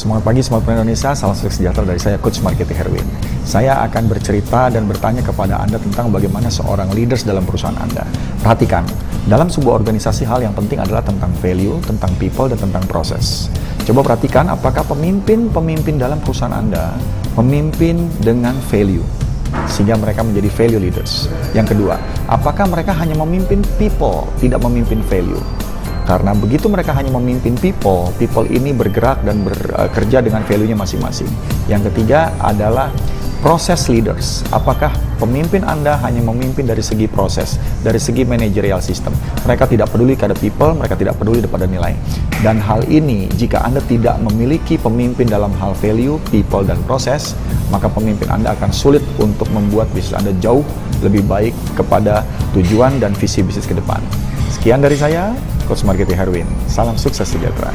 Semangat pagi, semangat pagi Indonesia, salam sejahtera dari saya, Coach Marketing Herwin. Saya akan bercerita dan bertanya kepada Anda tentang bagaimana seorang leaders dalam perusahaan Anda. Perhatikan, dalam sebuah organisasi hal yang penting adalah tentang value, tentang people, dan tentang proses. Coba perhatikan apakah pemimpin-pemimpin dalam perusahaan Anda memimpin dengan value, sehingga mereka menjadi value leaders. Yang kedua, apakah mereka hanya memimpin people, tidak memimpin value? Karena begitu mereka hanya memimpin people, people ini bergerak dan bekerja dengan value-nya masing-masing. Yang ketiga adalah proses leaders. Apakah pemimpin Anda hanya memimpin dari segi proses, dari segi managerial system? Mereka tidak peduli kepada people, mereka tidak peduli kepada nilai. Dan hal ini, jika Anda tidak memiliki pemimpin dalam hal value, people, dan proses, maka pemimpin Anda akan sulit untuk membuat bisnis Anda jauh lebih baik kepada tujuan dan visi bisnis ke depan. Sekian dari saya, Coach Marketing Herwin. Salam sukses sejahtera.